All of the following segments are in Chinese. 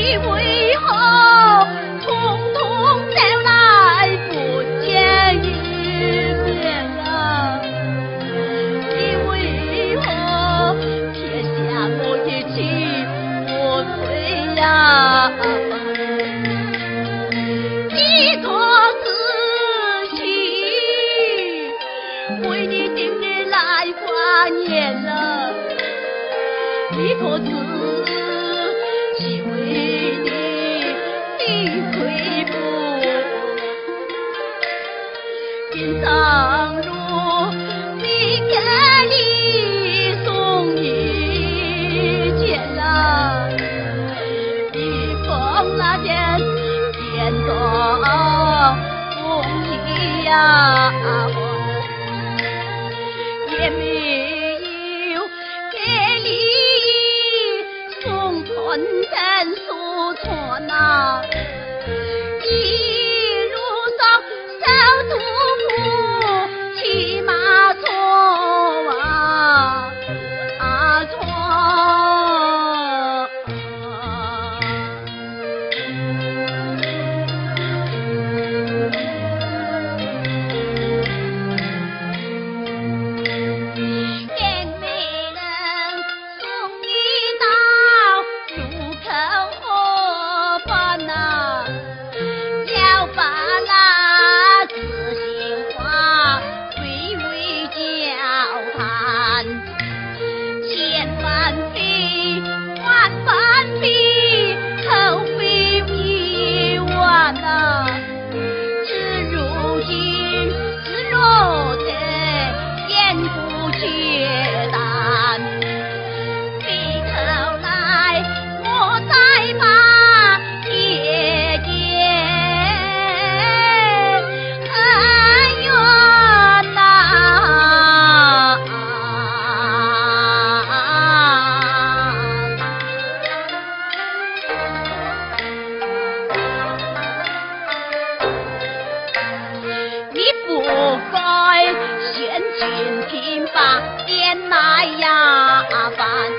一模心疼如你给你送一件啊你从那天天多风衣呀你不该嫌贫平乏嫌那呀烦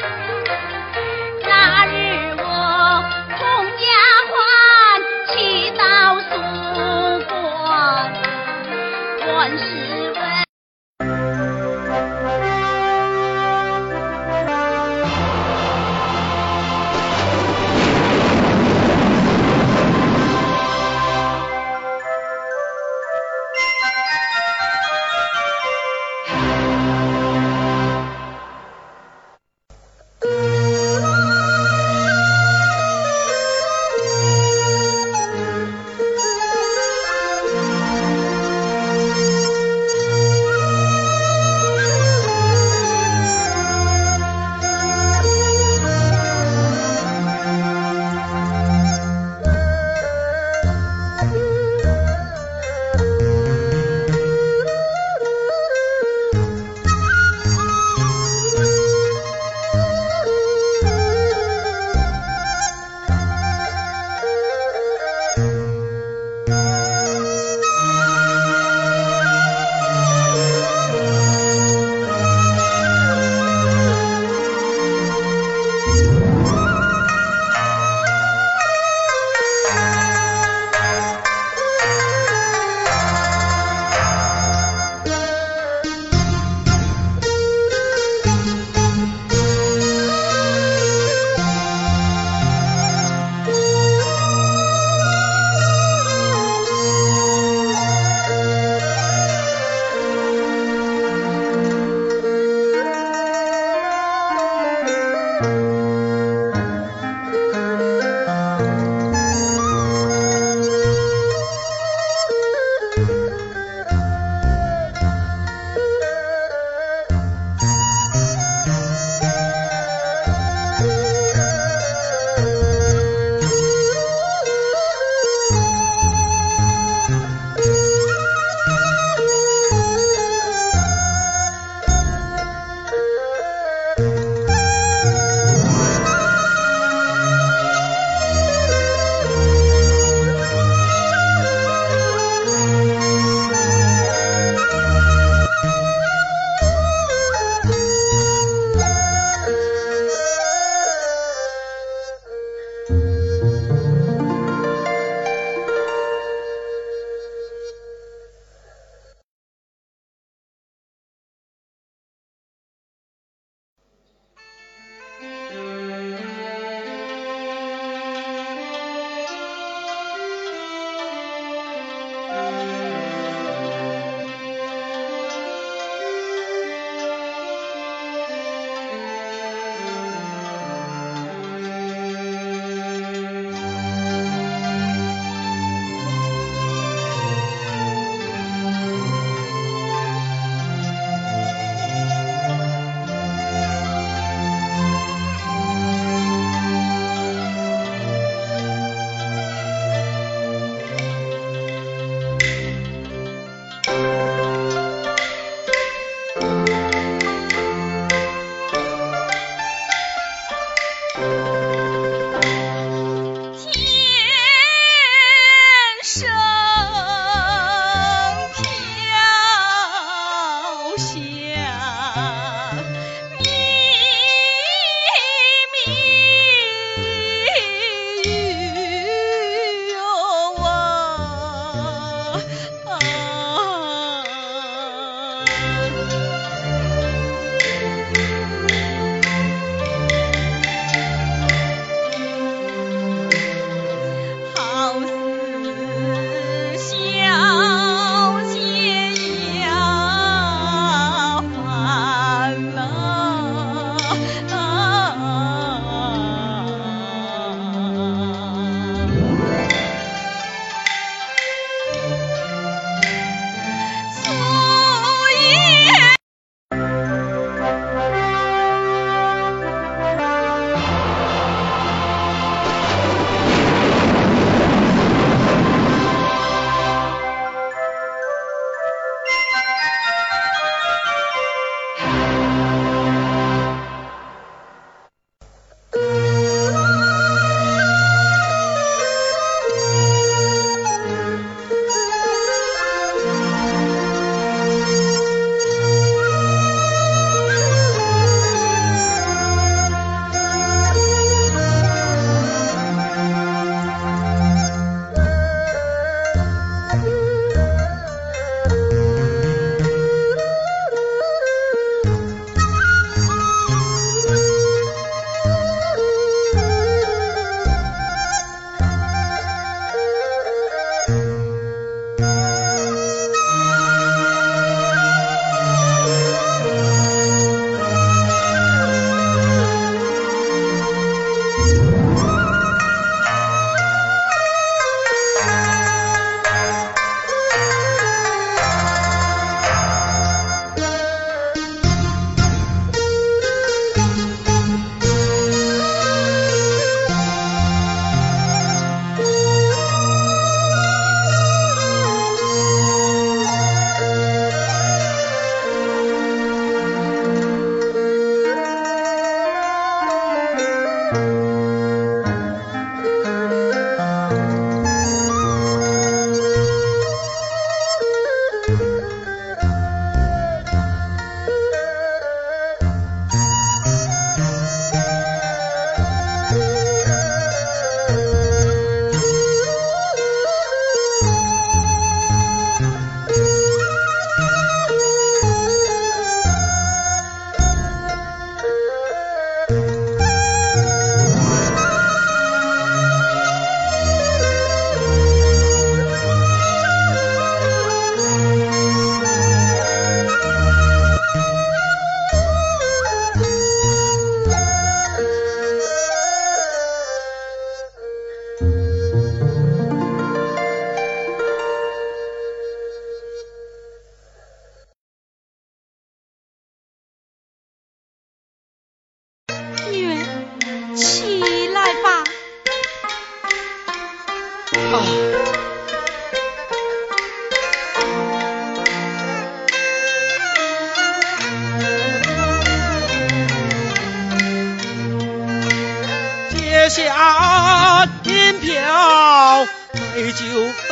就飞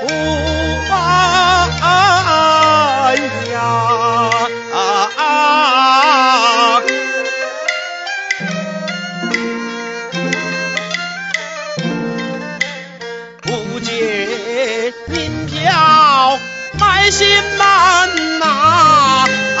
不完呀！不借银票买心难呐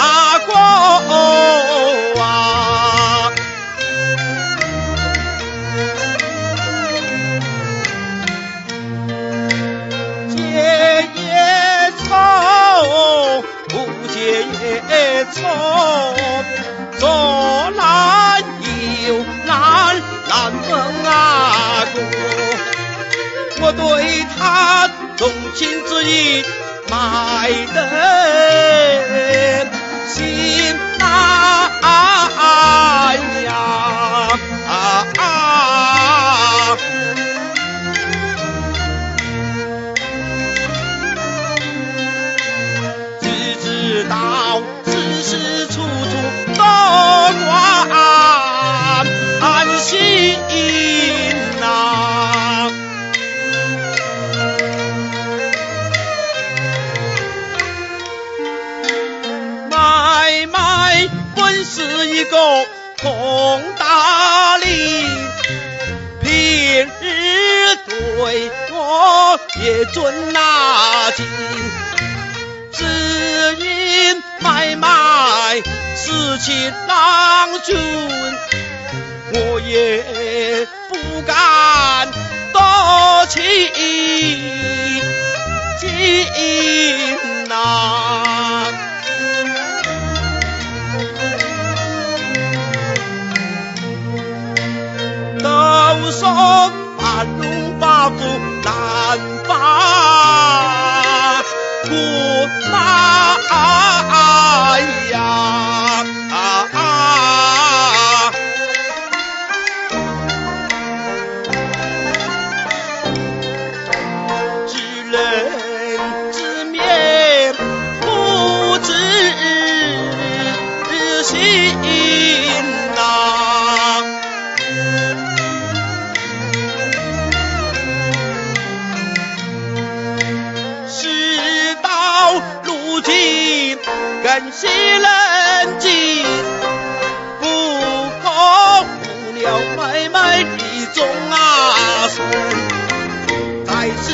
亲自一买的个空大理，平日对我也尊那敬。只因买卖事情郎君，我也不敢多情进呐。都说半龙八股难更是人尽，不可不了妹妹的中啊孙，在此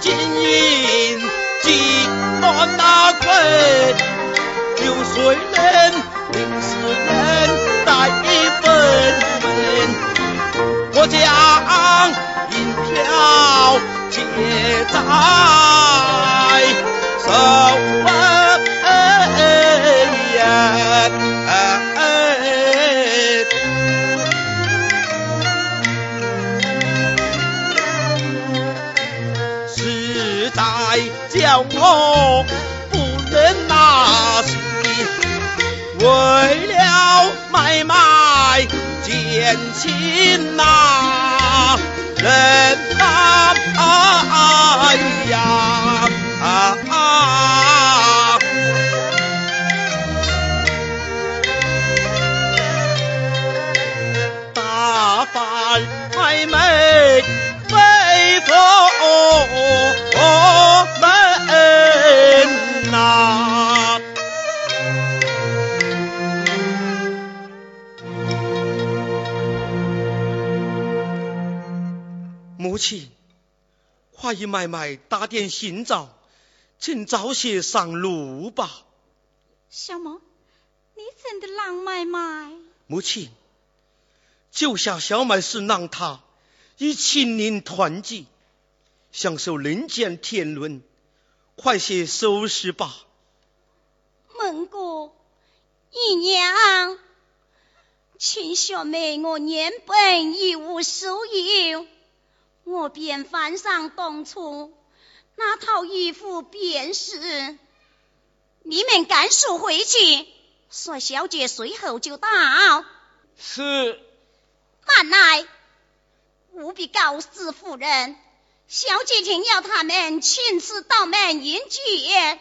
金银几多那亏，有谁人定是人带一分文？我将银票结在手买卖奸情呐、人呐、哎呀！亲，快与妹妹打点行早，请早些上路吧。小梦，你真的让妹妹？母亲，救下小妹是让他与亲邻团聚，享受人间天伦。快些收拾吧。孟哥姨娘，亲小妹我原本一无所有，我便翻上当初那套衣服便是。你们赶速回去，说小姐随后就到。是。慢来，务必告知夫人，小姐请要他们亲自到门迎接。